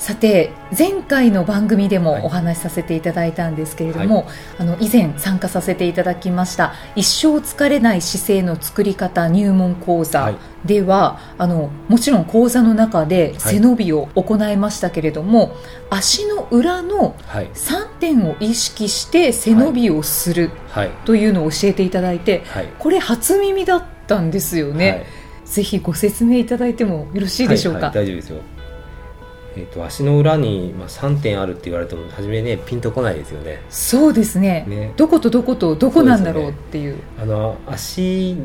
さて前回の番組でもお話しさせていただいたんですけれども、はい、あの以前参加させていただきました一生疲れない姿勢の作り方入門講座では、はい、あのもちろん講座の中で背伸びを行いましたけれども、はい、足の裏の3点を意識して背伸びをするというのを教えていただいて、これ初耳だったんですよね、ぜひご説明いただいてもよろしいでしょうか、大丈夫ですよえーと、足の裏に、まあ、3点あるって言われても初めねピンとこないですよね。そうですね。ね。どことどことどこなんだろうっていう、ね、あの足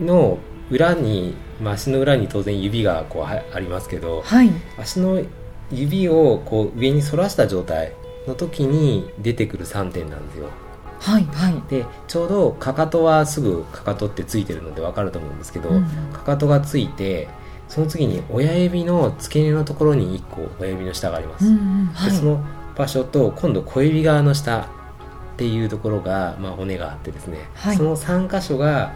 の裏に、まあ、足の裏に当然指がこうありますけど、はい、足の指をこう上に反らした状態の時に出てくる3点なんですよ。はいはい、でちょうどかかとはすぐかかとってついてるので分かると思うんですけど、うん、かかとがついてその次に親指の付け根のところに1個親指の下があります、うんうんはい、でその場所と今度小指側の下っていうところが、まあ、骨があってですね、はい、その3箇所が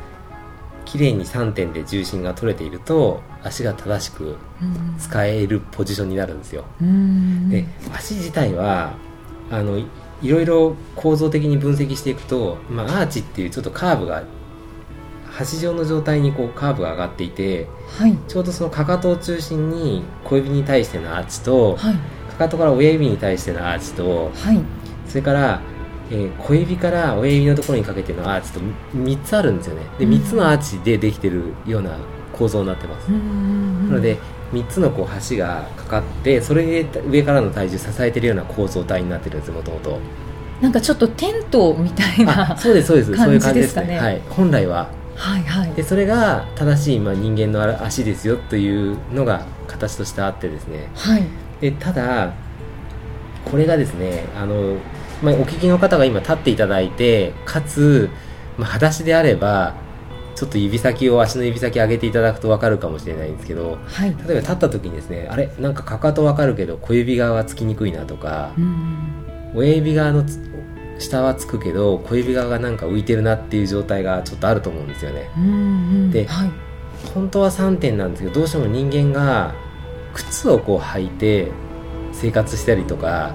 きれいに3点で重心が取れていると足が正しく使えるポジションになるんですよ、うん、で足自体はあのいろいろ構造的に分析していくと、まあ、アーチっていうちょっとカーブが端状の状態にこうカーブが上がっていて、はい、ちょうどそのかかとを中心に小指に対してのアーチと、はい、かかとから親指に対してのアーチと、はい、それから、えー、小指から親指のところにかけてのアーチと3つあるんですよね。で3つのアーチでできてるような構造になってます。なので3つのこう端がかかってそれで上からの体重支えてるような構造体になってるんですもともとなんかちょっとテントみたいなそうですそうです。そういう感じですね、はい、本来ははいはい、でそれが正しい、まあ、人間の足ですよというのが形としてあってですね、はい、でただこれがですねあの、まあ、お聞きの方が今立っていただいてかつ、まあ、裸足であればちょっと指先を足の指先上げていただくと分かるかもしれないんですけど、はい、例えば立った時にですねあれなんかかかと分かるけど小指側はつきにくいなとか、親指側の下はつくけど小指側がなんか浮いてるなっていう状態がちょっとあると思うんですよね。うんうん、で、はい、本当は3点なんですけどどうしても人間が靴をこう履いて生活したりとか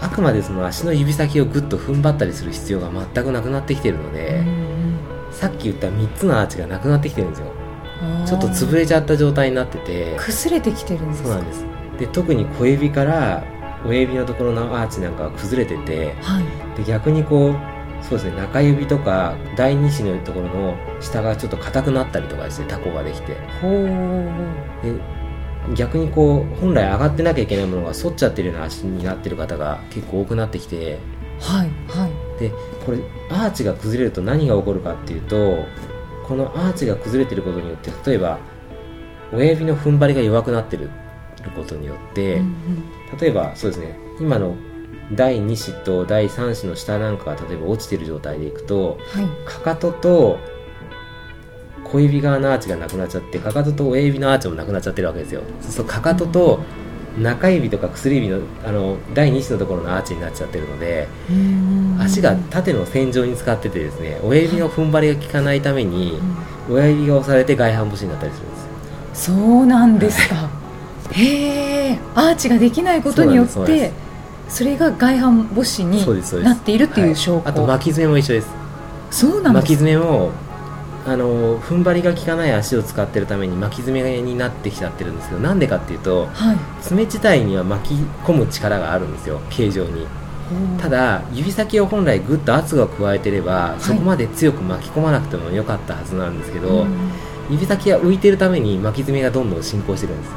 あくまでその足の指先をぐっと踏ん張ったりする必要が全くなくなってきてるので、うんうん、さっき言った3つのアーチがなくなってきてるんですよ。ちょっと潰れちゃった状態になってて。崩れてきてるんですそうなんです。で特に小指から親指のところのアーチなんかは崩れてて、はい、で逆にこうそうですね中指とか第二子のところの下がちょっと硬くなったりとかですねタコができて。で逆にこう本来上がってなきゃいけないものが反っちゃってるような足になってる方が結構多くなってきて。はいはい。でこれアーチが崩れると何が起こるかっていうとこのアーチが崩れてることによって例えば親指の踏ん張りが弱くなってることによって、うんうん、例えばそうですね今の第2子と第3子の下なんかが例えば落ちてる状態でいくと、はい、かかとと小指側のアーチがなくなっちゃってかかとと親指のアーチもなくなっちゃってるわけですよ。そうするとかかとと中指とか薬指のあの第2子のところのアーチになっちゃってるので足が縦の線上に使っててですね親指の踏ん張りが効かないために親指が押されて外反母趾になったりするんですそうなんですかへえアーチができないことによってそれが外反母趾になっているっていう証拠、はい、あと巻き爪も一緒です。そうなん巻き爪もあの踏ん張りが効かない足を使ってるために巻き爪になってきちゃってるんですけどなんでかっていうと、はい、爪自体には巻き込む力があるんですよ形状に。ただ指先を本来ぐっと圧が加えてれば、はい、そこまで強く巻き込まなくてもよかったはずなんですけど、指先が浮いてるために巻き爪がどんどん進行してるんです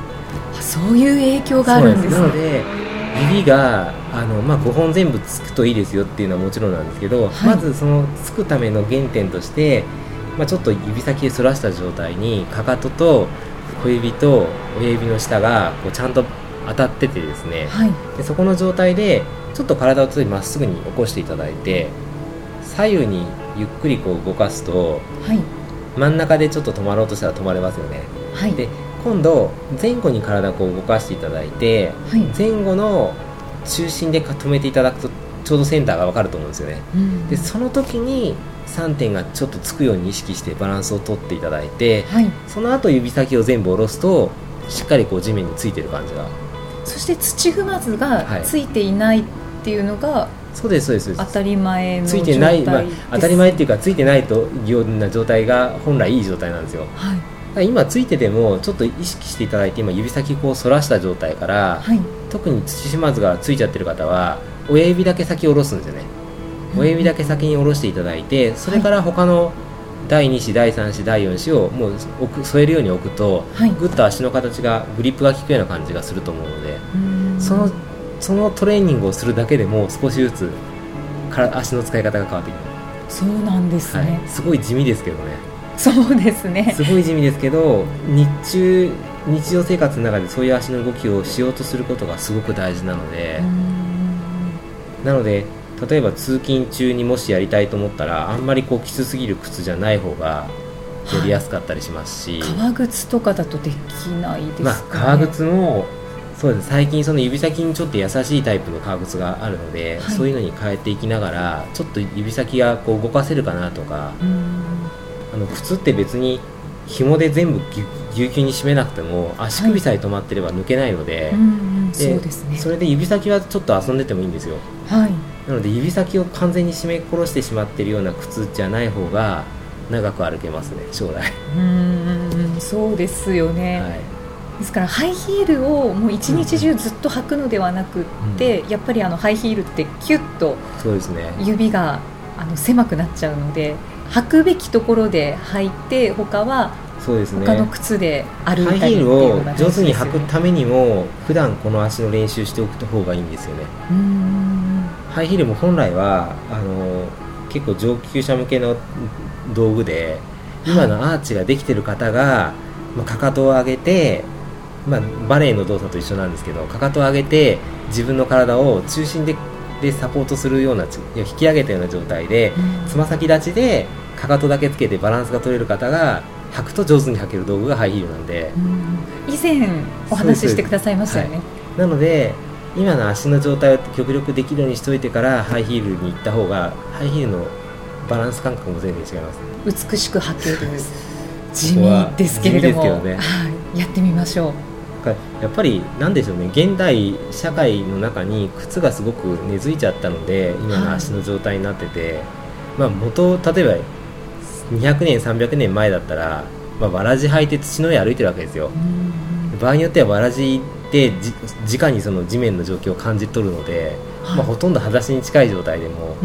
そういう影響があるんです、ね、なので指があの、まあ、5本全部つくといいですよっていうのはもちろんなんですけど、はい、まずそのつくための原点として、まあ、ちょっと指先反らした状態にかかとと小指と親指の下がこうちゃんと当たっててですね、はい、でそこの状態でちょっと体をまっすぐに起こしていただいて左右にゆっくりこう動かすと、はい、真ん中でちょっと止まろうとしたら止まれますよね、はい、で今度前後に体をこう動かしていただいて、はい、前後の中心で止めていただくとちょうどセンターが分かると思うんですよね、うん、でその時に3点がちょっとつくように意識してバランスをとっていただいて、はい、その後指先を全部下ろすとしっかりこう地面についてる感じが。そして土踏まずがついていないっていうのが、はい、そうですそうです。当たり前のついてない、まあ、当たり前っていうかついてないとような状態が本来いい状態なんですよ、はい、今ついててもちょっと意識していただいて今指先こう反らした状態から、はい、特に土踏まずがついちゃってる方は親指だけ先下ろすんですよね、親指だけ先に下ろしていただいてそれから他の第2子第3子第4子をもう添えるように置くと、はい、ぐっと足の形がグリップが効くような感じがすると思うのでそのそのトレーニングをするだけでも少しずつから足の使い方が変わってきますそうなんですね、はい、すごい地味ですけどねそうですね。すごい地味ですけど日中日常生活の中でそういう足の動きをしようとすることがすごく大事なのでなので例えば通勤中にもしやりたいと思ったらあんまりこうきつすぎる靴じゃない方がやりやすかったりしますし、はい、革靴とかだとできないですか、ね、まあ、革靴もそうです最近その指先にちょっと優しいタイプの革靴があるので、はい、そういうのに変えていきながらちょっと指先がこう動かせるかなとかあの靴って別に紐で全部ぎゅうぎゅうに締めなくても足首さえ止まってれば抜けないのでそうね。それで指先はちょっと遊んでてもいいんですよ、はい、なので指先を完全に締め殺してしまっているような靴じゃない方が長く歩けますね将来。うんそうですよね、はい、ですからハイヒールをもう一日中ずっと履くのではなくって、うん、やっぱりあのハイヒールってキュッと指があの狭くなっちゃうので履くべきところで履いて他はそうですね。他の靴で歩いたりハイヒールを上手に履くためにも普段この足の練習しておく方がいいんですよね。ハイヒールも本来はあの結構上級者向けの道具で今のアーチができてる方が、まあ、かかとを上げて、まあ、バレエの動作と一緒なんですけどかかとを上げて自分の体を中心ででサポートするような引き上げたような状態でつま、先立ちでかかとだけつけてバランスが取れる方が履くと上手に履ける道具がハイヒールなんで、以前お話ししてくださいましたよね、はい、なので今の足の状態を極力できるようにしておいてからハイヒールに行った方がハイヒールのバランス感覚も全然違います美しく履ける。地味ですけれども、ね、はい、やってみましょう。やっぱりなんでしょうね。現代社会の中に靴がすごく根付いちゃったので今の足の状態になってて、はい、まあ元例えば200年300年前だったら、まあ、わらじ履いて土の上歩いてるわけですよ。場合によってはわらじでじ直にその地面の状況を感じ取るので、はい、まあ、ほとんど裸足に近い状態でも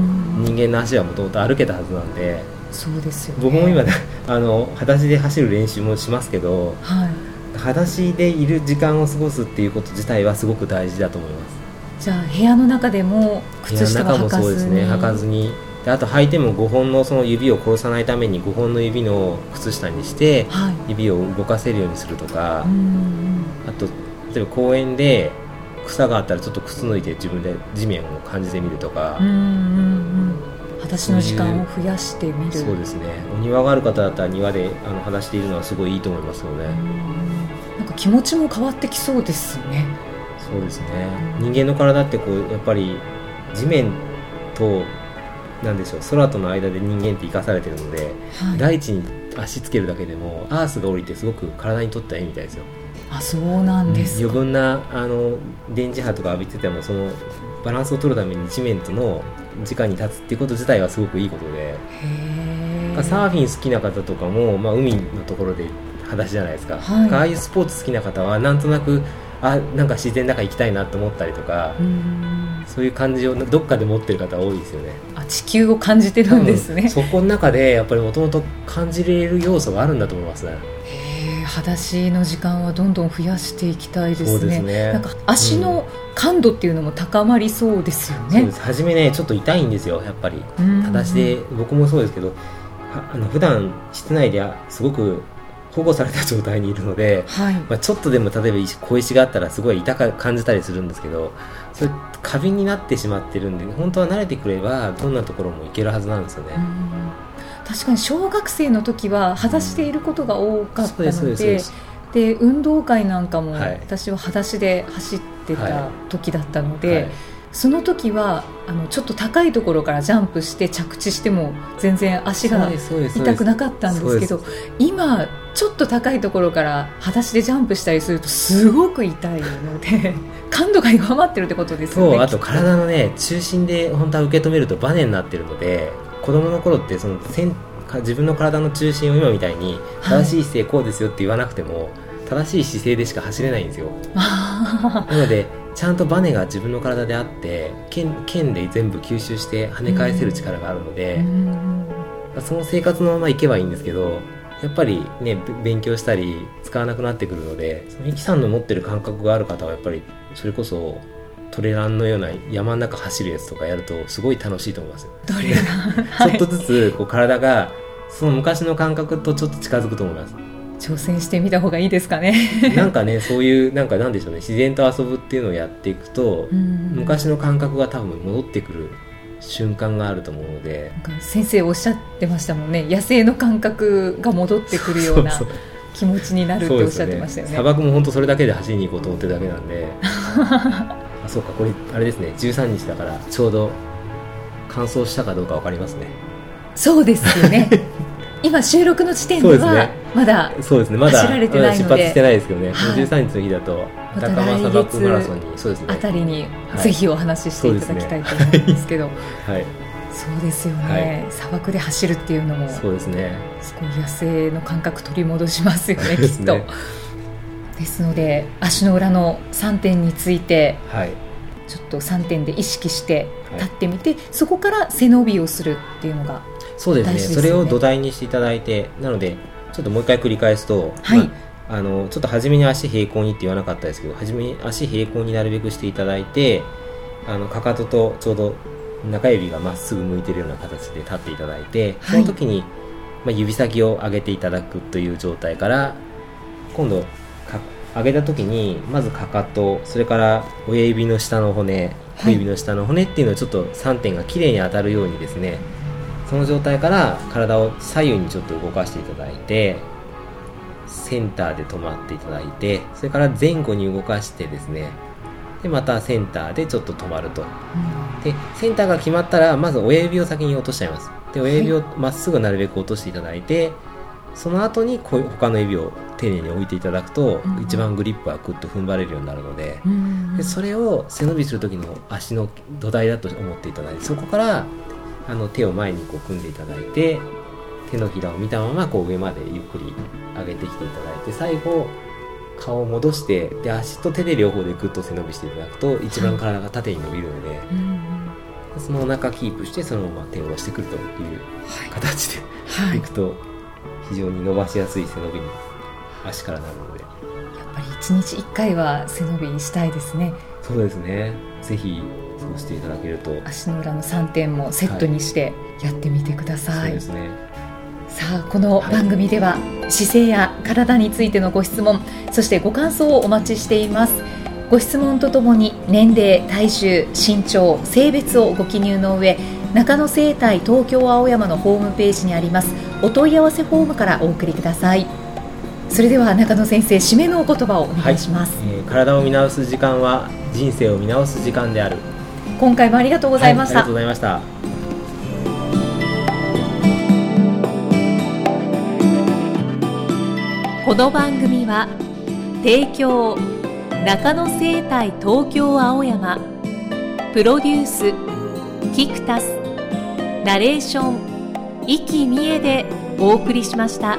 人間の足はもともと歩けたはずなんでそうですよ、ね、僕も今 あの裸足で走る練習もしますけど、はい、裸足でいる時間を過ごすっていうこと自体はすごく大事だと思います。じゃあ部屋の中でも靴下は履かずに。そうですね。履かずにであと履いても5本のその指を殺さないために5本の指の靴下にして、指を動かせるようにするとか、あと例えば公園で草があったらちょっと靴脱いで自分で地面を感じてみるとか裸足の時間を増やしてみる。そうですね。お庭がある方だったら庭であの裸足でいるのはすごいいいと思いますよね。なんか気持ちも変わってきそうですね。そうですね。人間の体ってこうやっぱり地面となんでしょう。空との間で人間って生かされてるので、はい、大地に足つけるだけでもアースが降りてすごく体にとってはいいみたいですよ。あそうなんです余分なあの電磁波とか浴びててもそのバランスを取るために地面との直に立つっていうこと自体はすごくいいことで。サーフィン好きな方とかも、まあ、海のところで裸足じゃないですか、はい、ああいうスポーツ好きな方はなんとなくあなんか自然の中行きたいなと思ったりとかそういう感じをどっかで持ってる方多いですよね。あ地球を感じてるんですね。そこの中でやっぱりもともと感じれる要素があるんだと思いますね。裸足の時間はどんどん増やしていきたいですね、ね、なんか足の感度っていうのも高まりそうですよね、うん、初めねちょっと痛いんですよやっぱり。裸足で僕もそうですけどあの普段室内ですごく保護された状態にいるので、はい、まあ、ちょっとでも例えば小石があったらすごい痛く感じたりするんですけどそれ過敏になってしまってるんで本当は慣れてくればどんなところも行けるはずなんですよね。確かに小学生の時は裸足でいることが多かったので、で運動会なんかも私は裸足で走ってた時だったので、はいはい、その時はあのちょっと高いところからジャンプして着地しても全然足が痛くなかったんですけど今ちょっと高いところから裸足でジャンプしたりするとすごく痛いので 感度が弱まってるってことですよねあと体のね中心で本当は受け止めるとバネになってるので子供の頃ってその自分の体の中心を今みたいに正しい姿勢こうですよって言わなくても、はい、正しい姿勢でしか走れないんですよ。なのでちゃんとバネが自分の体であって剣剣で全部吸収して跳ね返せる力があるので、その生活のままいけばいいんですけどやっぱりね勉強したり使わなくなってくるのでそのミキさんの持ってる感覚がある方はやっぱりそれこそトレランのような山の中走るやつとかやるとすごい楽しいと思いますよ。トレラン ちょっとずつこう体がその昔の感覚とちょっと近づくと思います。挑戦してみた方がいいですかね。なんかねそういうなんかなんでしょうね。自然と遊ぶっていうのをやっていくと、昔の感覚が多分戻ってくる瞬間があると思うので。先生おっしゃってましたもんね。野生の感覚が戻ってくるような気持ちになるっておっしゃってましたよね、ね、砂漠も本当それだけで走りに行こうと思ってるだけなんで。あそうか。これあれですね。13日だからちょうど乾燥したかどうか分かりますね。そうですよね今収録の時点ではまだそうですね。まだ出発してないですけどね、はい、13日の日だと高間砂漠マラソンにそうですね。あたりにぜひお話ししていただきたいと思うんですけど、はい、そうですよね、はい、砂漠で走るっていうのもそうですね。すごい野生の感覚取り戻しますよね きっと。ですので足の裏の3点について、はい、ちょっと3点で意識して立ってみて、はい、そこから背伸びをするっていうのがそうですね、ね、それを土台にしていただいてなのでちょっともう一回繰り返すと、はい、まあ、あのちょっと初めに足平行にって言わなかったですけど初めに足平行になるべくしていただいてあのかかととちょうど中指がまっすぐ向いてるような形で立っていただいて、その時に、まあ、指先を上げていただくという状態から今度上げた時にまずかかとそれから親指の下の骨小指の下の骨っていうのをちょっと3点がきれいに当たるようにですねその状態から体を左右にちょっと動かしていただいてセンターで止まっていただいてそれから前後に動かしてですねでまたセンターでちょっと止まると、うん、でセンターが決まったらまず親指を先に落としちゃいます。で親指をまっすぐなるべく落としていただいて、はい、その後にこ他の指を丁寧に置いていただくと、うん、一番グリップはグッと踏ん張れるようになるのでうん、でそれを背伸びする時の足の土台だと思っていただいてそこからあの手を前にこう組んでいただいて手のひらを見たままこう上までゆっくり上げてきていただいて最後顔を戻してで足と手で両方でグッと背伸びしていただくと一番体が縦に伸びるので、はい、そのお腹キープしてそのまま手を押してくるという形で、はい、い。くと非常に伸ばしやすい背伸びに足からなるのでぱり一日1回は背伸びしたいですね。そうですね。ぜひそうしていただけると。足の裏の3点もセットにしてやってみてください、はい、そうですね。さあこの番組では、姿勢や体についてのご質問そしてご感想をお待ちしています。ご質問とともに年齢体重身長性別をご記入の上中野生態東京青山のホームページにありますお問い合わせフォームからお送りくださいそれでは中野先生締めのお言葉をお願いします、はい、えー、体を見直す時間は人生を見直す時間である。今回もありがとうございました、はい、ありがとうございました。この番組は提供中野生態東京青山プロデュースキクタスナレーション生きみえでお送りしました。